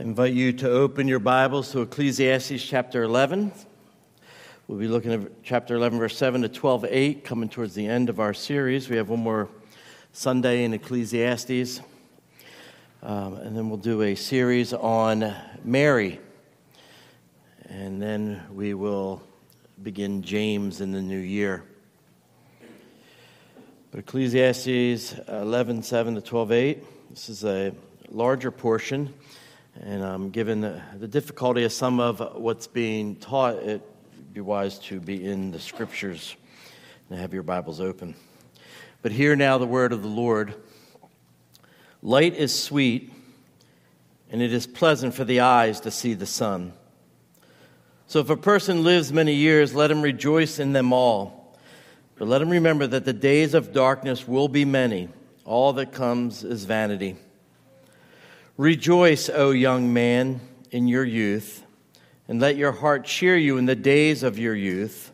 I invite you to open your Bibles to Ecclesiastes chapter 11. We'll be looking at chapter 11, verse 7 to 12, 8, coming towards the end of our series. We have one more Sunday in Ecclesiastes. Um, and then we'll do a series on Mary. And then we will begin James in the new year. But Ecclesiastes 11, 7 to 12, 8. This is a larger portion. And um, given the, the, difficulty of some of what's being taught, it would be wise to be in the scriptures and have your Bibles open. But hear now the word of the Lord. Light is sweet, and it is pleasant for the eyes to see the sun. So if a person lives many years, let him rejoice in them all. But let him remember that the days of darkness will be many. All that comes is vanity. Rejoice, O young man, in your youth, and let your heart cheer you in the days of your youth.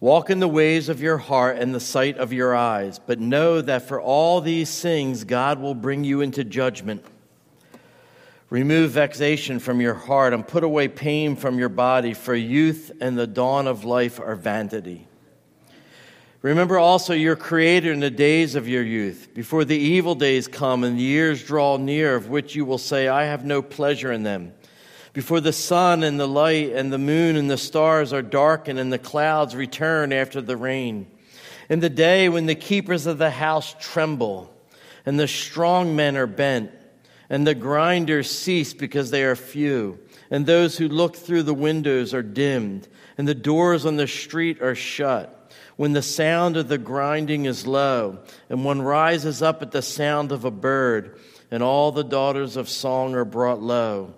Walk in the ways of your heart and the sight of your eyes, but know that for all these things God will bring you into judgment. Remove vexation from your heart and put away pain from your body, for youth and the dawn of life are vanity. Remember also your Creator in the days of your youth, before the evil days come and the years draw near, of which you will say, I have no pleasure in them. Before the sun and the light and the moon and the stars are darkened and the clouds return after the rain. In the day when the keepers of the house tremble and the strong men are bent and the grinders cease because they are few and those who look through the windows are dimmed and the doors on the street are shut when the sound of the grinding is low, and one rises up at the sound of a bird, and all the daughters of song are brought low.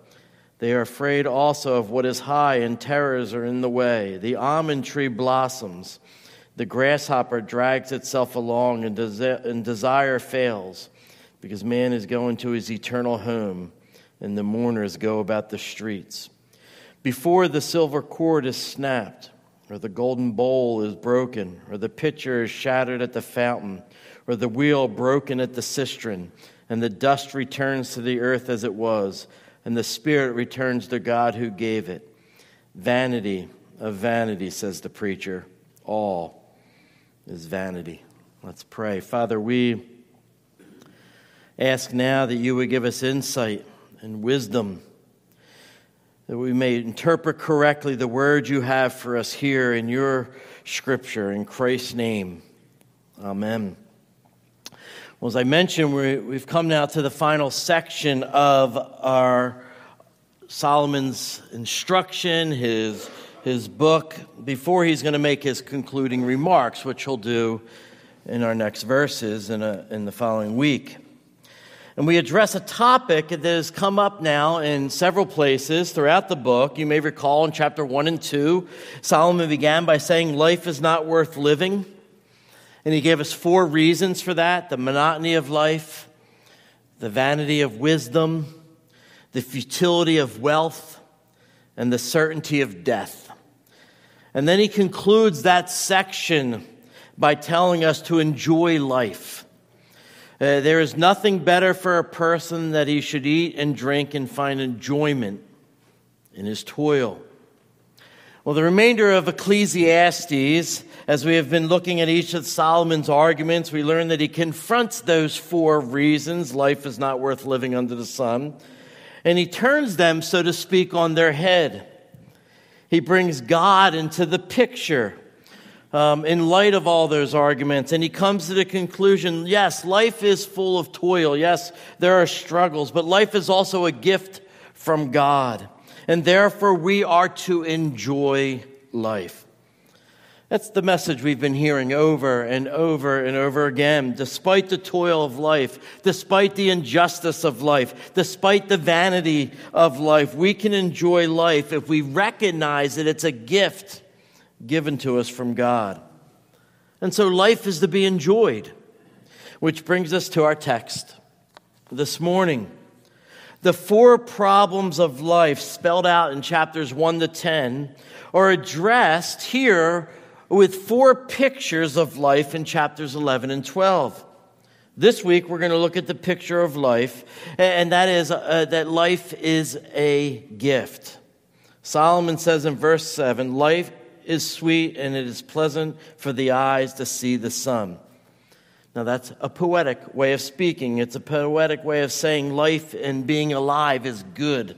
They are afraid also of what is high, and terrors are in the way. The almond tree blossoms. The grasshopper drags itself along, and, and desire fails, because man is going to his eternal home, and the mourners go about the streets. Before the silver cord is snapped, or the golden bowl is broken, or the pitcher is shattered at the fountain, or the wheel broken at the cistern, and the dust returns to the earth as it was, and the spirit returns to God who gave it. Vanity of vanity, says the preacher. All is vanity. Let's pray. Father, we ask now that you would give us insight and wisdom that we may interpret correctly the words you have for us here in your scripture. In Christ's name, amen. Well, as I mentioned, we have come now to the final section of our Solomon's instruction, his, his book, before he's going to make his concluding remarks, which he'll do in our next verses in, a, in the following week. And we address a topic that has come up now in several places throughout the book. You may recall in chapter 1 and 2, Solomon began by saying life is not worth living. And he gave us four reasons for that the monotony of life, the vanity of wisdom, the futility of wealth, and the certainty of death. And then he concludes that section by telling us to enjoy life uh, there is nothing better for a person that he should eat and drink and find enjoyment in his toil. Well, the remainder of Ecclesiastes, as we have been looking at each of Solomon's arguments, we learn that he confronts those four reasons life is not worth living under the sun, and he turns them, so to speak, on their head. He brings God into the picture um, in light of all those arguments. And he comes to the conclusion yes, life is full of toil. Yes, there are struggles, but life is also a gift from God. And therefore, we are to enjoy life. That's the message we've been hearing over and over and over again. Despite the toil of life, despite the injustice of life, despite the vanity of life, we can enjoy life if we recognize that it's a gift given to us from God. And so life is to be enjoyed, which brings us to our text this morning. The four problems of life spelled out in chapters 1 to 10 are addressed here with four pictures of life in chapters 11 and 12. This week, we're going to look at the picture of life, and that is uh, that life is a gift. Solomon says in verse 7 Life is sweet and it is pleasant for the eyes to see the sun. Now, that's a poetic way of speaking. It's a poetic way of saying life and being alive is good.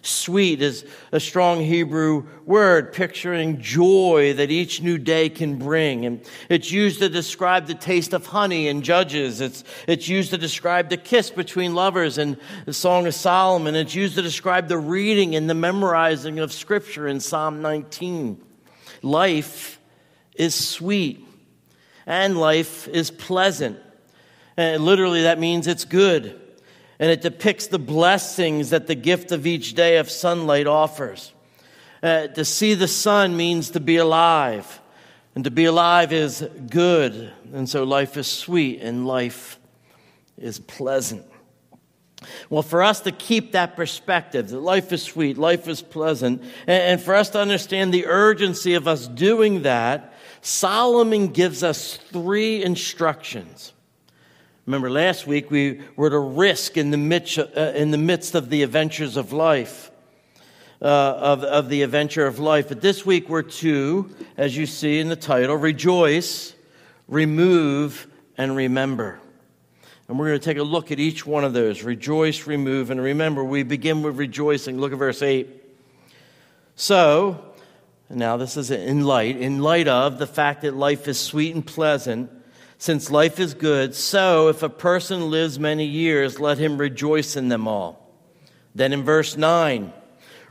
Sweet is a strong Hebrew word picturing joy that each new day can bring. And it's used to describe the taste of honey in Judges. It's, it's used to describe the kiss between lovers in the Song of Solomon. It's used to describe the reading and the memorizing of Scripture in Psalm 19. Life is sweet and life is pleasant. And literally, that means it's good and it depicts the blessings that the gift of each day of sunlight offers. Uh, to see the sun means to be alive, and to be alive is good, and so life is sweet and life is pleasant. Well, for us to keep that perspective, that life is sweet, life is pleasant, and, for us to understand the urgency of us doing that, Solomon gives us three instructions Remember, last week we were to risk in the midst, uh, in the midst of the adventures of life, uh, of, of the adventure of life. But this week we're to, as you see in the title, rejoice, remove, and remember. And we're going to take a look at each one of those rejoice, remove, and remember. We begin with rejoicing. Look at verse 8. So, now this is in light, in light of the fact that life is sweet and pleasant since life is good, so if a person lives many years, let him rejoice in them all. Then in verse 9,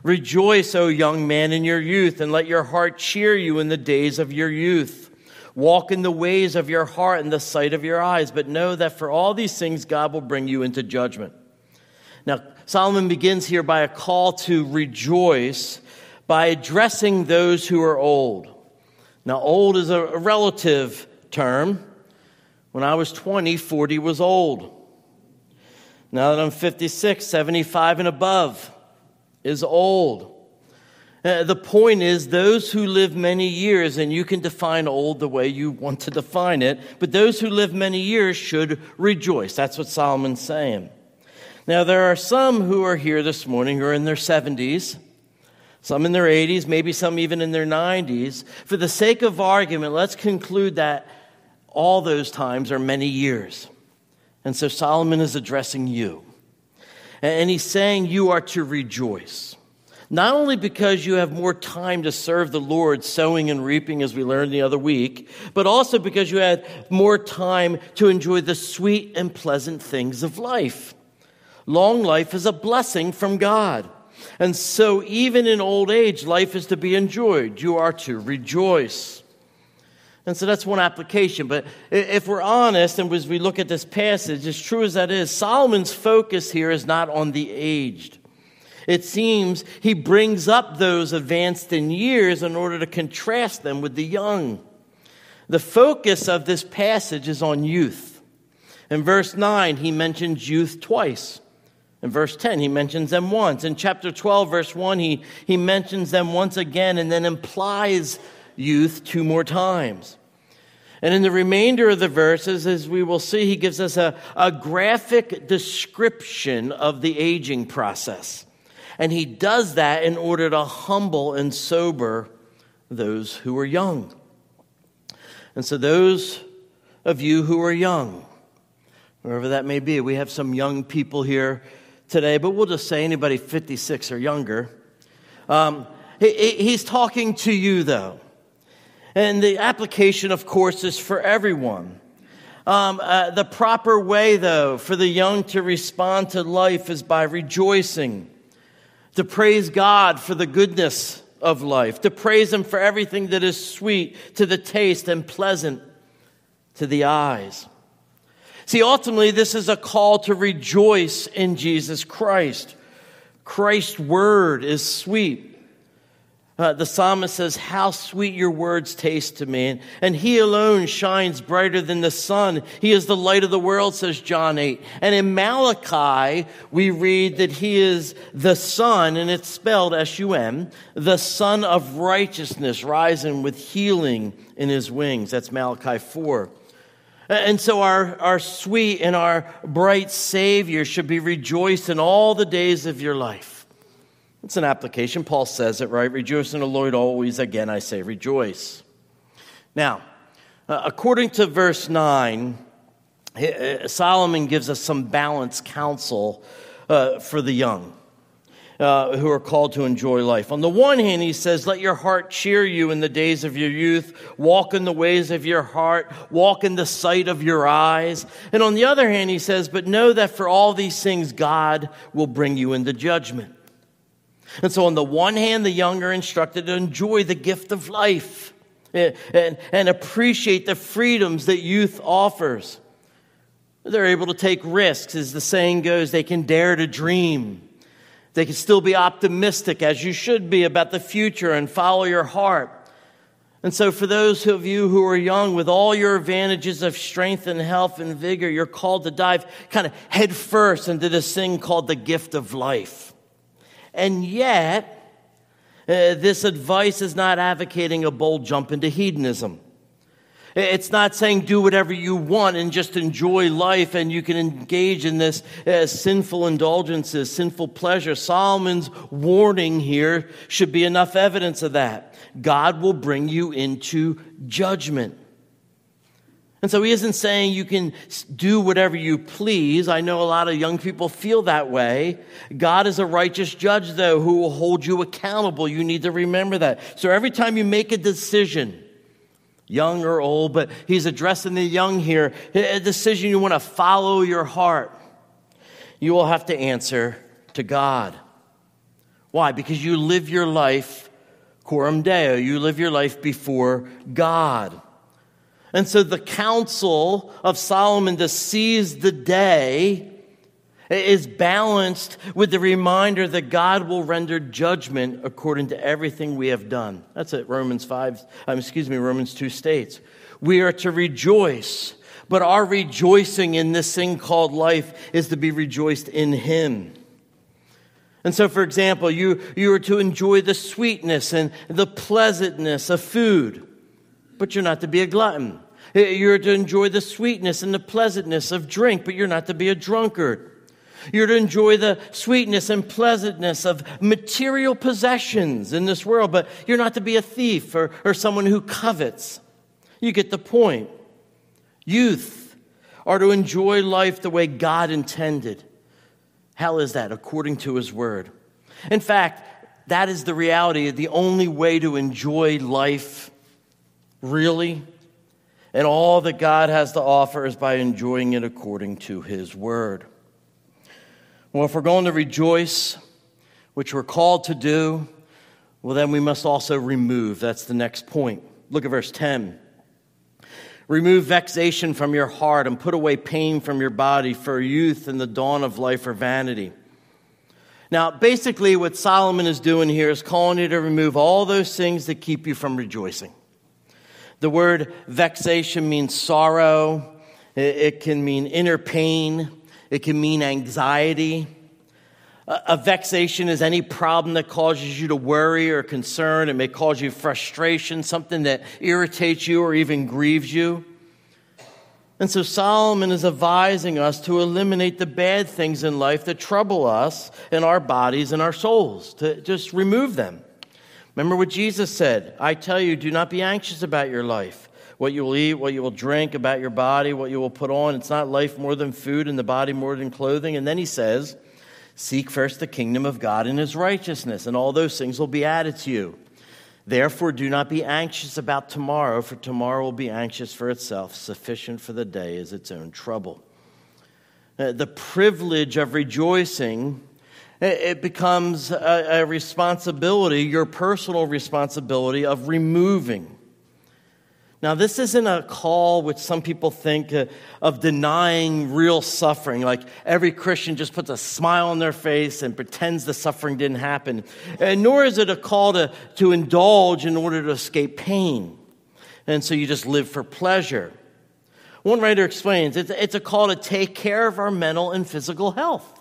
Rejoice, O young man, in your youth, and let your heart cheer you in the days of your youth. Walk in the ways of your heart and the sight of your eyes, but know that for all these things God will bring you into judgment. Now, Solomon begins here by a call to rejoice by addressing those who are old. Now, old is a relative term. When I was 20, 40 was old. Now that I'm 56, 75 and above is old. Uh, the point is, those who live many years, and you can define old the way you want to define it, but those who live many years should rejoice. That's what Solomon's saying. Now, there are some who are here this morning who are in their 70s, some in their 80s, maybe some even in their 90s. For the sake of argument, let's conclude that all those times are many years. And so Solomon is addressing you. And he's saying you are to rejoice. Not only because you have more time to serve the Lord, sowing and reaping, as we learned the other week, but also because you had more time to enjoy the sweet and pleasant things of life. Long life is a blessing from God. And so, even in old age, life is to be enjoyed. You are to rejoice. And so that's one application. But if we're honest, and as we look at this passage, as true as that is, Solomon's focus here is not on the aged. It seems he brings up those advanced in years in order to contrast them with the young. The focus of this passage is on youth. In verse 9, he mentions youth twice. In verse 10, he mentions them once. In chapter 12, verse 1, he, he mentions them once again and then implies youth two more times. And in the remainder of the verses, as we will see, he gives us a, a graphic description of the aging process. And he does that in order to humble and sober those who are young. And so, those of you who are young, wherever that may be, we have some young people here today, but we'll just say anybody 56 or younger. Um, he, he's talking to you, though. And the application, of course, is for everyone. Um, uh, the proper way, though, for the young to respond to life is by rejoicing, to praise God for the goodness of life, to praise Him for everything that is sweet to the taste and pleasant to the eyes. See, ultimately, this is a call to rejoice in Jesus Christ. Christ's word is sweet. Uh, the psalmist says, How sweet your words taste to me. And, and he alone shines brighter than the sun. He is the light of the world, says John 8. And in Malachi, we read that he is the Son, and it's spelled S U M, the Son of righteousness, rising with healing in his wings. That's Malachi 4. And so our, our sweet and our bright Savior should be rejoiced in all the days of your life. It's an application. Paul says it, right? Rejoice in the Lord always. Again, I say rejoice. Now, uh, according to verse 9, uh, Solomon gives us some balanced counsel uh, for the young. Who are called to enjoy life. On the one hand, he says, Let your heart cheer you in the days of your youth, walk in the ways of your heart, walk in the sight of your eyes. And on the other hand, he says, But know that for all these things, God will bring you into judgment. And so, on the one hand, the young are instructed to enjoy the gift of life and, and, appreciate the freedoms that youth offers. They're able to take risks, as the saying goes, they can dare to dream. They can still be optimistic, as you should be, about the future and follow your heart. And so, for those of you who are young, with all your advantages of strength and health and vigor, you're called to dive kind of headfirst into this thing called the gift of life. And yet, uh, this advice is not advocating a bold jump into hedonism. It's not saying do whatever you want and just enjoy life and you can engage in this uh, sinful indulgences, sinful pleasure. Solomon's warning here should be enough evidence of that. God will bring you into judgment. And so he isn't saying you can do whatever you please. I know a lot of young people feel that way. God is a righteous judge, though, who will hold you accountable. You need to remember that. So every time you make a decision, young or old, but he's addressing the young here. A decision you want to follow your heart. You will have to answer to God. Why? Because you live your life coram deo. You live your life before God. And so the counsel of Solomon to seize the day is balanced with the reminder that God will render judgment according to everything we have done. That's it, Romans 5, um, excuse me, Romans 2 states. We are to rejoice, but our rejoicing in this thing called life is to be rejoiced in Him. And so, for example, you, you are to enjoy the sweetness and the pleasantness of food, but you're not to be a glutton. You're to enjoy the sweetness and the pleasantness of drink, but you're not to be a drunkard. You're to enjoy the sweetness and pleasantness of material possessions in this world, but you're not to be a thief or, or someone who covets. You get the point. Youth are to enjoy life the way God intended. How is that? According to His Word. In fact, that is the reality. The only way to enjoy life, really, and all that God has to offer is by enjoying it according to His Word. Well, if we're going to rejoice, which we're called to do, well, then we must also remove. That's the next point. Look at verse 10. Remove vexation from your heart and put away pain from your body, for youth and the dawn of life are vanity. Now, basically, what Solomon is doing here is calling you to remove all those things that keep you from rejoicing. The word vexation means sorrow, it can mean inner pain, it can mean anxiety. A vexation is any problem that causes you to worry or concern. It may cause you frustration, something that irritates you or even grieves you. And so Solomon is advising us to eliminate the bad things in life that trouble us in our bodies and our souls, to just remove them. Remember what Jesus said I tell you, do not be anxious about your life what you will eat, what you will drink, about your body, what you will put on. It's not life more than food and the body more than clothing. And then he says, Seek first the kingdom of God and his righteousness, and all those things will be added to you. Therefore, do not be anxious about tomorrow, for tomorrow will be anxious for itself. Sufficient for the day is its own trouble. Uh, the privilege of rejoicing it becomes a, a responsibility, your personal responsibility of removing now, this isn't a call which some people think uh, of denying real suffering, like every Christian just puts a smile on their face and pretends the suffering didn't happen. And nor is it a call to, to indulge in order to escape pain. And so you just live for pleasure. One writer explains it's, it's a call to take care of our mental and physical health.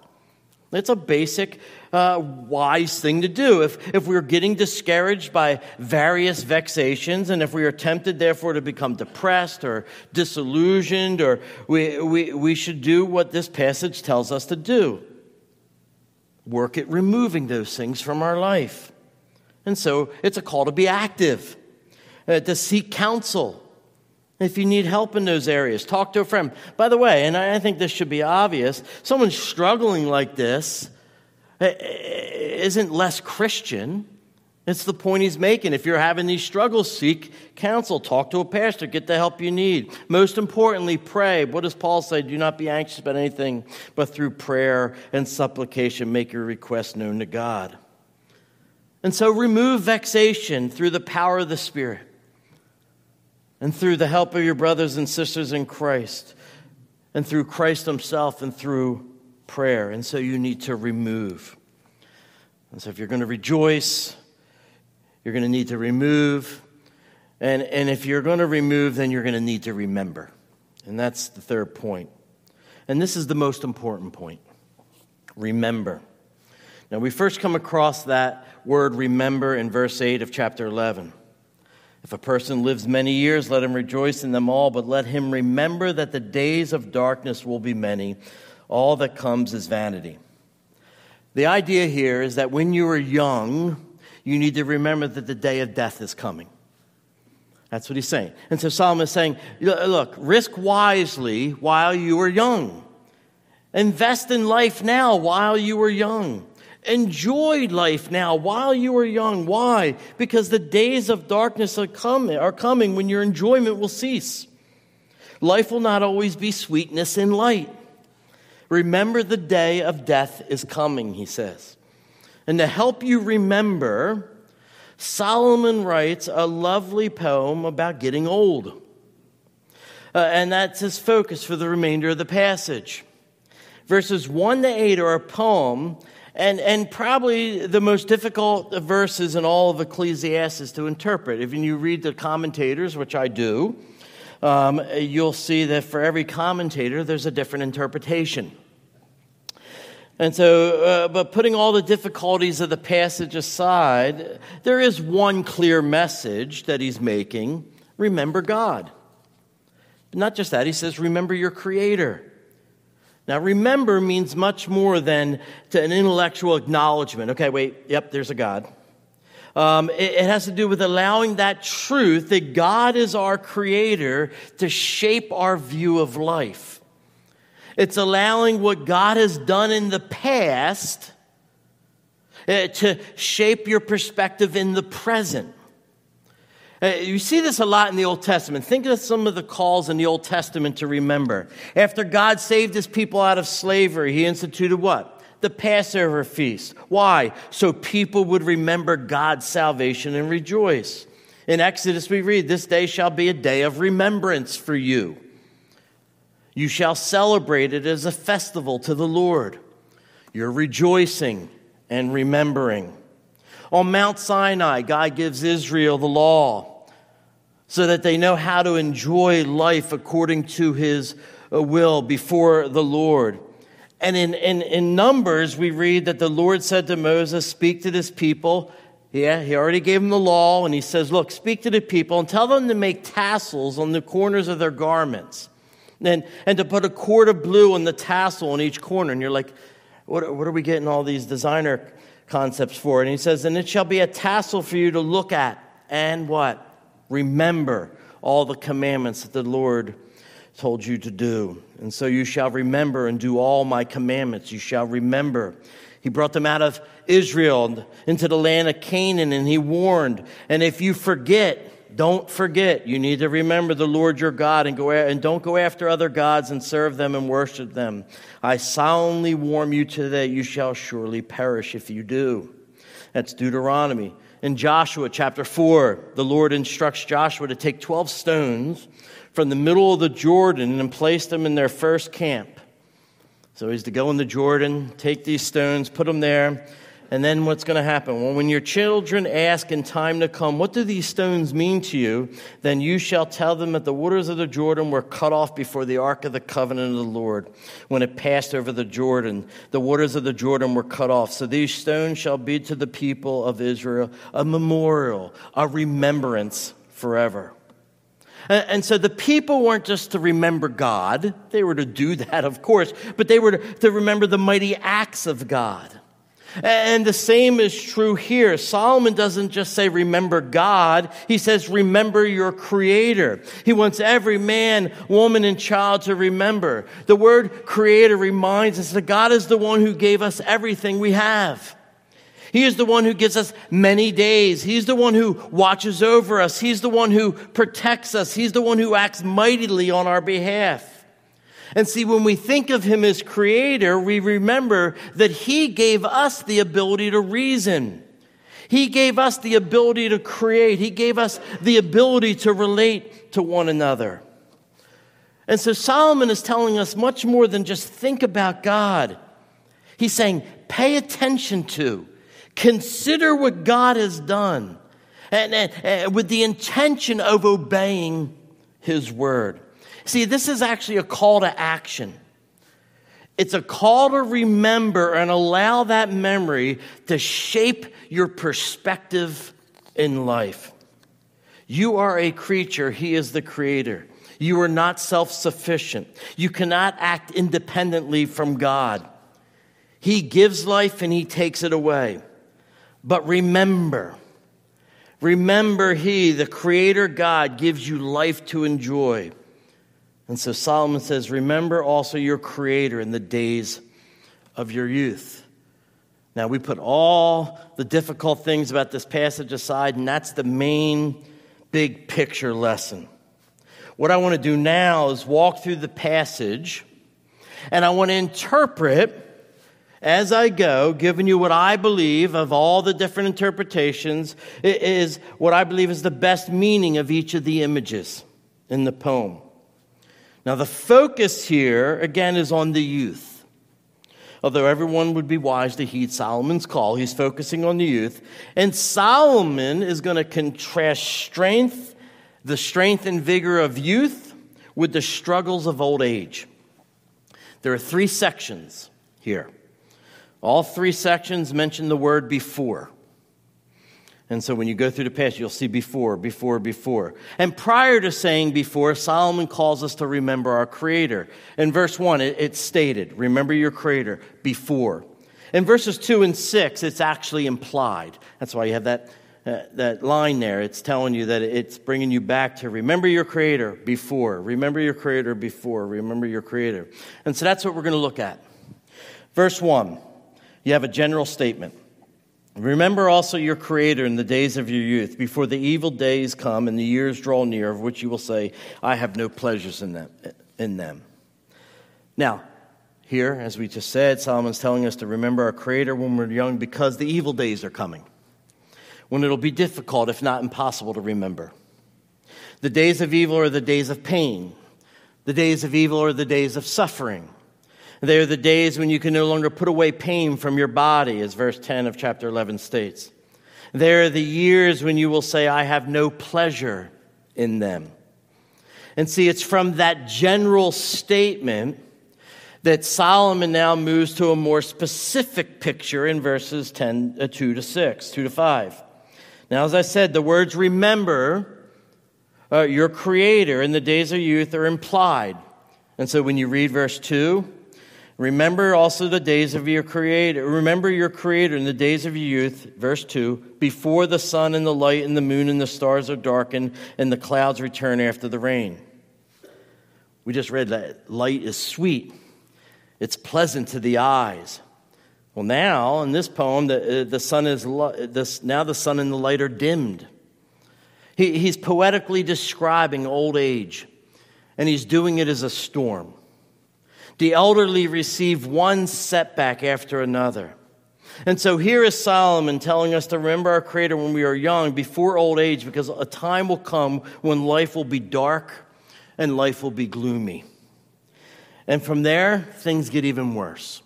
It's a basic, uh, wise thing to do. If, if we're getting discouraged by various vexations, and if we are tempted, therefore, to become depressed or disillusioned, or we, we, we should do what this passage tells us to do work at removing those things from our life. And so it's a call to be active, uh, to seek counsel. If you need help in those areas, talk to a friend. By the way, and I think this should be obvious, someone struggling like this uh, isn't less Christian. It's the point he's making. If you're having these struggles, seek counsel. Talk to a pastor. Get the help you need. Most importantly, pray. What does Paul say? Do not be anxious about anything, but through prayer and supplication, make your requests known to God. And so remove vexation through the power of the Spirit and through the help of your brothers and sisters in Christ, and through Christ Himself, and through prayer. And so you need to remove. And so if you're going to rejoice, you're going to need to remove. And, and if you're going to remove, then you're going to need to remember. And that's the third point. And this is the most important point remember. Now, we first come across that word remember in verse 8 of chapter 11. If a person lives many years, let him rejoice in them all, but let him remember that the days of darkness will be many. All that comes is vanity. The idea here is that when you are young, you need to remember that the day of death is coming. That's what he's saying. And so Solomon is saying, look, risk wisely while you are young. Invest in life now while you are young. Enjoy life now while you are young. Why? Because the days of darkness are coming, are coming when your enjoyment will cease. Life will not always be sweetness and light. Remember the day of death is coming, he says. And to help you remember, Solomon writes a lovely poem about getting old. Uh, and that's his focus for the remainder of the passage. Verses 1 to 8 are a poem and, and probably the most difficult verses in all of Ecclesiastes to interpret. If you read the commentators, which I do, um, you'll see that for every commentator, there's a different interpretation. And so, uh, but putting all the difficulties of the passage aside, there is one clear message that he's making remember God. Not just that, he says, remember your Creator. Now, remember means much more than to an intellectual acknowledgement. Okay, wait, yep, there's a God. Um, it, it has to do with allowing that truth that God is our creator to shape our view of life. It's allowing what God has done in the past uh, to shape your perspective in the present. Uh, you see this a lot in the Old Testament. Think of some of the calls in the Old Testament to remember. After God saved his people out of slavery, he instituted what? The Passover feast. Why? So people would remember God's salvation and rejoice. In Exodus, we read, This day shall be a day of remembrance for you. You shall celebrate it as a festival to the Lord. You're rejoicing and remembering. On Mount Sinai, God gives Israel the law so that they know how to enjoy life according to his uh, will before the Lord. And in, in, in Numbers, we read that the Lord said to Moses, Speak to this people. Yeah, he already gave them the law, and he says, Look, speak to the people and tell them to make tassels on the corners of their garments. And, and to put a cord of blue on the tassel on each corner. And you're like, what, what are we getting all these designer concepts for? And he says, And it shall be a tassel for you to look at. And what? Remember all the commandments that the Lord told you to do. And so you shall remember and do all my commandments. You shall remember. He brought them out of Israel into the land of Canaan and he warned. And if you forget, don't forget. You need to remember the Lord your God and go and don't go after other gods and serve them and worship them. I solemnly warn you today, you shall surely perish if you do. That's Deuteronomy in Joshua chapter 4, the Lord instructs Joshua to take 12 stones from the middle of the Jordan and place them in their first camp. So he's to go in the Jordan, take these stones, put them there, And then what's going to happen? Well, when your children ask in time to come, What do these stones mean to you? Then you shall tell them that the waters of the Jordan were cut off before the ark of the covenant of the Lord. When it passed over the Jordan, the waters of the Jordan were cut off. So these stones shall be to the people of Israel a memorial, a remembrance forever. And so the people weren't just to remember God, they were to do that, of course, but they were to remember the mighty acts of God. And the same is true here. Solomon doesn't just say, remember God. He says, remember your creator. He wants every man, woman, and child to remember. The word creator reminds us that God is the one who gave us everything we have. He is the one who gives us many days. He's the one who watches over us. He's the one who protects us. He's the one who acts mightily on our behalf. And see, when we think of him as creator, we remember that he gave us the ability to reason. He gave us the ability to create. He gave us the ability to relate to one another. And so Solomon is telling us much more than just think about God. He's saying, pay attention to, consider what God has done, and, and, and with the intention of obeying his word. See, this is actually a call to action. It's a call to remember and allow that memory to shape your perspective in life. You are a creature, He is the creator. You are not self sufficient. You cannot act independently from God. He gives life and He takes it away. But remember, remember He, the Creator God, gives you life to enjoy. And so Solomon says, Remember also your Creator in the days of your youth. Now, we put all the difficult things about this passage aside, and that's the main big picture lesson. What I want to do now is walk through the passage, and I want to interpret as I go, giving you what I believe of all the different interpretations, is what I believe is the best meaning of each of the images in the poem. Now, the focus here, again, is on the youth. Although everyone would be wise to heed Solomon's call, he's focusing on the youth. And Solomon is going to contrast strength, the strength and vigor of youth, with the struggles of old age. There are three sections here. All three sections mention the word before. And so when you go through the past, you'll see before, before, before. And prior to saying before, Solomon calls us to remember our Creator. In verse 1, it, it's stated, remember your Creator before. In verses 2 and 6, it's actually implied. That's why you have that, uh, that line there. It's telling you that it's bringing you back to remember your Creator before. Remember your Creator before. Remember your Creator. And so that's what we're going to look at. Verse 1, you have a general statement. Remember also your Creator in the days of your youth, before the evil days come and the years draw near, of which you will say, I have no pleasures in them. In them. Now, here, as we just said, Solomon's telling us to remember our Creator when we're young because the evil days are coming, when it'll be difficult, if not impossible, to remember. The days of evil are the days of pain, the days of evil are the days of suffering. They are the days when you can no longer put away pain from your body, as verse 10 of chapter 11 states. They are the years when you will say, I have no pleasure in them. And see, it's from that general statement that Solomon now moves to a more specific picture in verses 10, uh, 2 to 6, 2 to 5. Now, as I said, the words remember uh, your creator in the days of youth are implied. And so when you read verse 2, Remember also the days of your creator. Remember your creator in the days of your youth, verse 2, before the sun and the light and the moon and the stars are darkened and the clouds return after the rain. We just read that light is sweet, it's pleasant to the eyes. Well, now in this poem, the, uh, the sun is this, now the sun and the light are dimmed. He, he's poetically describing old age, and he's doing it as a storm. The elderly receive one setback after another. And so here is Solomon telling us to remember our Creator when we are young, before old age, because a time will come when life will be dark and life will be gloomy. And from there, things get even worse.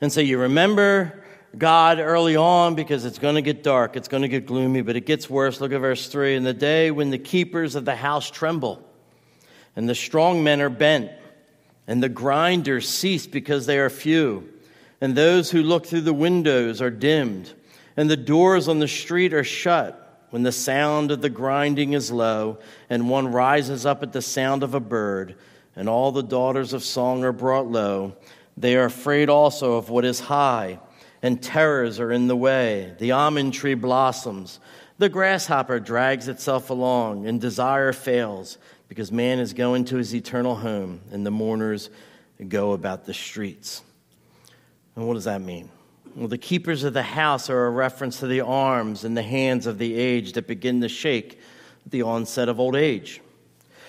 And so you remember God early on because it's going to get dark, it's going to get gloomy, but it gets worse. Look at verse 3. In the day when the keepers of the house tremble, and the strong men are bent, and the grinders cease because they are few, and those who look through the windows are dimmed, and the doors on the street are shut. When the sound of the grinding is low, and one rises up at the sound of a bird, and all the daughters of song are brought low, they are afraid also of what is high and terrors are in the way. The almond tree blossoms. The grasshopper drags itself along, and desire fails, because man is going to his eternal home, and the mourners go about the streets. And what does that mean? Well, the keepers of the house are a reference to the arms and the hands of the aged that begin to shake at the onset of old age.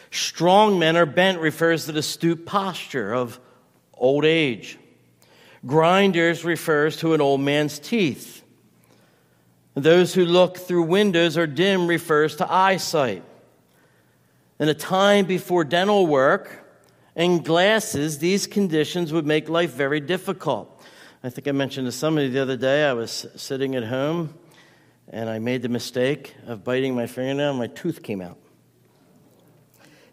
Strong men are bent refers to the stooped posture of old age. Grinders refers to an old man's teeth. Those who look through windows are dim refers to eyesight. In a time before dental work and glasses, these conditions would make life very difficult. I think I mentioned to somebody the other day, I was sitting at home and I made the mistake of biting my fingernail and my tooth came out.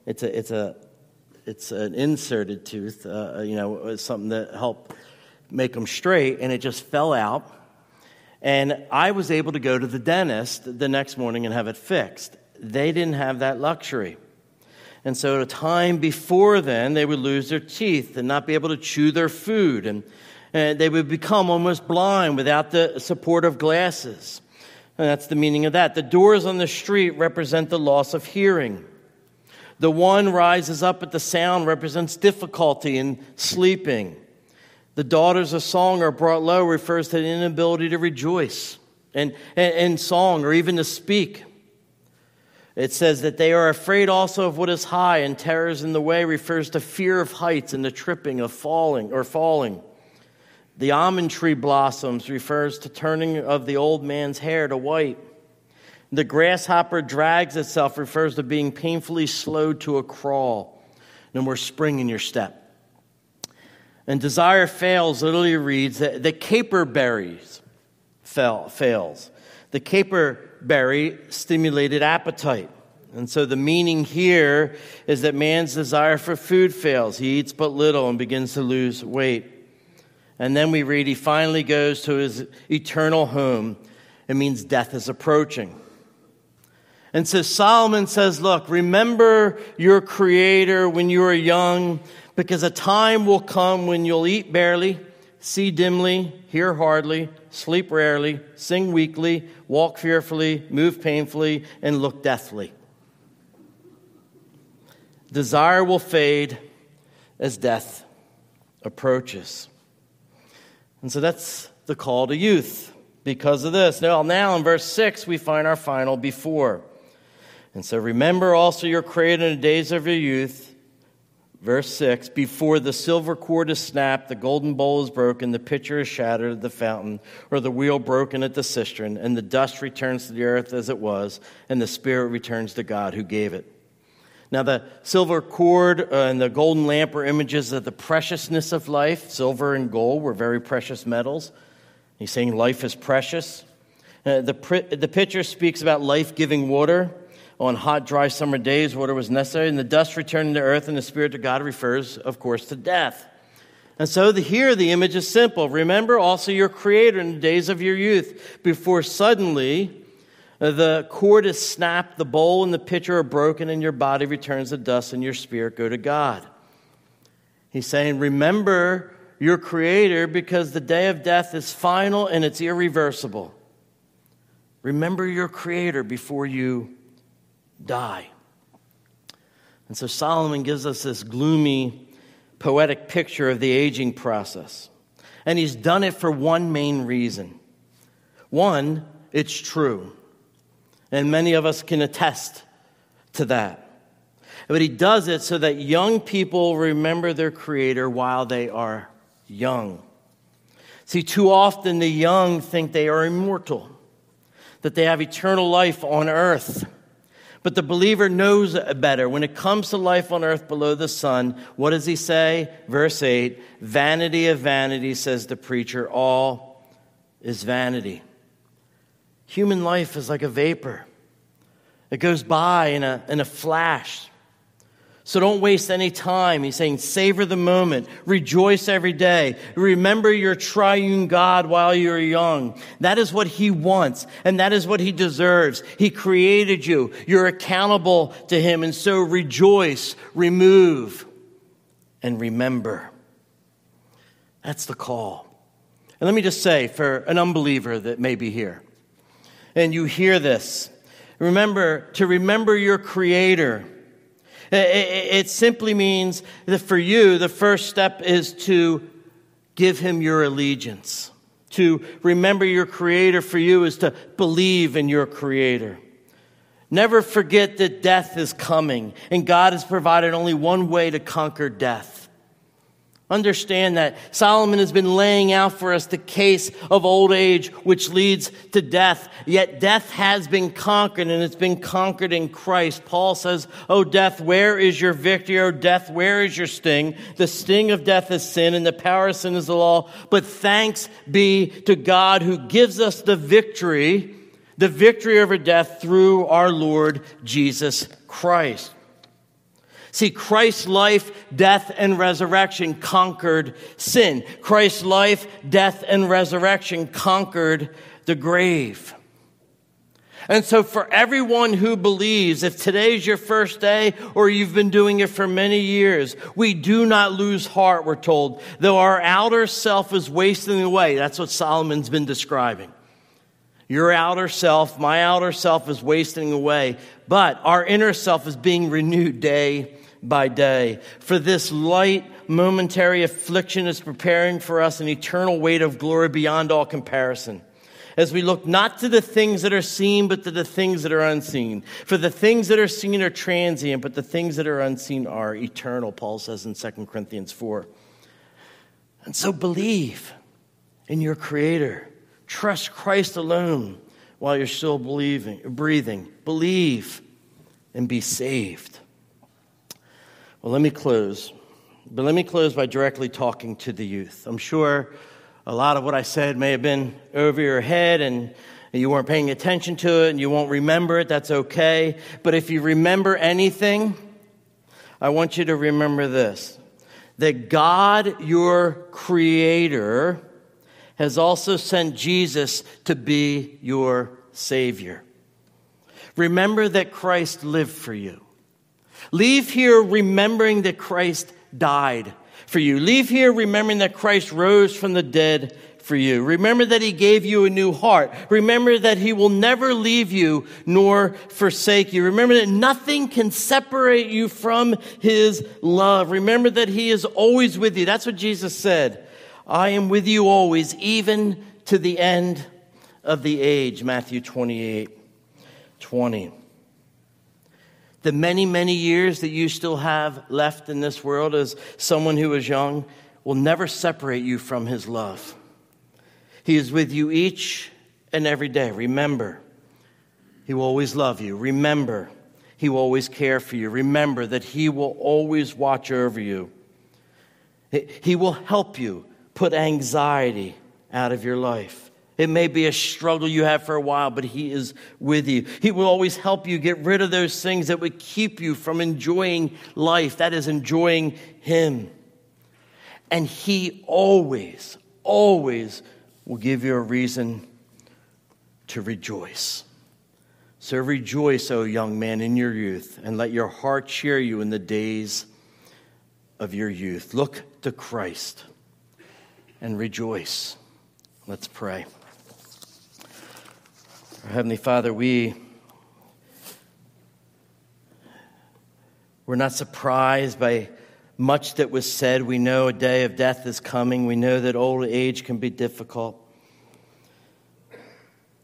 It's, a, it's, a, it's an inserted tooth, uh, you know, something that helped make them straight, and it just fell out. And I was able to go to the dentist the next morning and have it fixed. They didn't have that luxury. And so, at a time before then, they would lose their teeth and not be able to chew their food. And, and they would become almost blind without the support of glasses. And that's the meaning of that. The doors on the street represent the loss of hearing. The one rises up at the sound represents difficulty in sleeping. The daughters of song are brought low refers to the inability to rejoice and, and, and song or even to speak. It says that they are afraid also of what is high, and terrors in the way refers to fear of heights and the tripping of falling or falling. The almond tree blossoms refers to turning of the old man's hair to white. The grasshopper drags itself refers to being painfully slowed to a crawl. No more spring in your step. And desire fails literally reads that the caper berries fell, fails. The caper berry stimulated appetite. And so the meaning here is that man's desire for food fails. He eats but little and begins to lose weight. And then we read he finally goes to his eternal home. It means death is approaching. And so Solomon says, Look, remember your Creator when you were young because a time will come when you'll eat barely, see dimly, hear hardly, sleep rarely, sing weakly, walk fearfully, move painfully, and look deathly. Desire will fade as death approaches. And so that's the call to youth because of this. Now, now in verse 6, we find our final before. And so remember also your creator in the days of your youth Verse 6 Before the silver cord is snapped, the golden bowl is broken, the pitcher is shattered at the fountain, or the wheel broken at the cistern, and the dust returns to the earth as it was, and the spirit returns to God who gave it. Now, the silver cord uh, and the golden lamp are images of the preciousness of life. Silver and gold were very precious metals. He's saying life is precious. Uh, the, the pitcher speaks about life giving water on hot, dry summer days, water was necessary, and the dust returning to earth and the Spirit of God refers, of course, to death. And so the, here the image is simple. Remember also your Creator in the days of your youth, before suddenly uh, the cord is snapped, the bowl and the pitcher are broken, and your body returns to dust, and your spirit go to God. He's saying, Remember your Creator because the day of death is final and it's irreversible. Remember your Creator before you die. And so Solomon gives us this gloomy, poetic picture of the aging process. And he's done it for one main reason. One, it's true. And many of us can attest to that. But he does it so that young people remember their Creator while they are young. See, too often the young think they are immortal, that they have eternal life on earth. But the believer knows better. When it comes to life on earth below the sun, what does he say? Verse 8 Vanity of vanity, says the preacher, all is vanity. Human life is like a vapor, it goes by in a, in a flash. So don't waste any time. He's saying, savor the moment, rejoice every day, remember your triune God while you're young. That is what He wants, and that is what He deserves. He created you, you're accountable to Him, and so rejoice, remove, and remember. That's the call. And let me just say for an unbeliever that may be here, and you hear this, remember to remember your Creator it simply means that for you, the first step is to give him your allegiance. To remember your Creator for you is to believe in your Creator. Never forget that death is coming, and God has provided only one way to conquer death Understand that Solomon has been laying out for us the case of old age, which leads to death. Yet death has been conquered, and it's been conquered in Christ. Paul says, Oh, death, where is your victory? Oh, death, where is your sting? The sting of death is sin, and the power of sin is the law. But thanks be to God who gives us the victory, the victory over death through our Lord Jesus Christ. See, Christ's life, death, and resurrection conquered sin. Christ's life, death, and resurrection conquered the grave. And so, for everyone who believes, if today's your first day or you've been doing it for many years, we do not lose heart, we're told, though our outer self is wasting away. That's what Solomon's been describing. Your outer self, my outer self is wasting away, but our inner self is being renewed day by day. For this light, momentary affliction is preparing for us an eternal weight of glory beyond all comparison. As we look not to the things that are seen, but to the things that are unseen. For the things that are seen are transient, but the things that are unseen are eternal, Paul says in 2 Corinthians 4. And so believe in your Creator. Trust Christ alone while you're still believing, breathing. Believe and be saved. Well, let me close. But let me close by directly talking to the youth. I'm sure a lot of what I said may have been over your head and you weren't paying attention to it and you won't remember it. That's okay. But if you remember anything, I want you to remember this that God, your creator, has also sent Jesus to be your Savior. Remember that Christ lived for you. Leave here remembering that Christ died for you. Leave here remembering that Christ rose from the dead for you. Remember that he gave you a new heart. Remember that he will never leave you nor forsake you. Remember that nothing can separate you from his love. Remember that he is always with you. That's what Jesus said. I am with you always, even to the end of the age. Matthew 28 20 the many, many years that you still have left in this world as someone who is young will never separate you from His love. He is with you each and every day. Remember, He will always love you. Remember, He will always care for you. Remember that He will always watch over you. He will help you put anxiety out of your life. It may be a struggle you have for a while, but He is with you. He will always help you get rid of those things that would keep you from enjoying life. That is, enjoying Him. And He always, always will give you a reason to rejoice. So rejoice, O young man, in your youth, and let your heart cheer you in the days of your youth. Look to Christ and rejoice. Let's pray. Our Heavenly Father, we we're not surprised by much that was said. We know a day of death is coming. We know that old age can be difficult.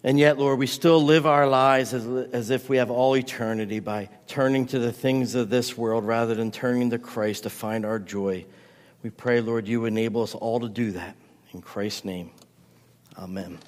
And yet, Lord, we still live our lives as, as if we have all eternity by turning to the things of this world rather than turning to Christ to find our joy. We pray, Lord, you enable us all to do that. In Christ's name, amen.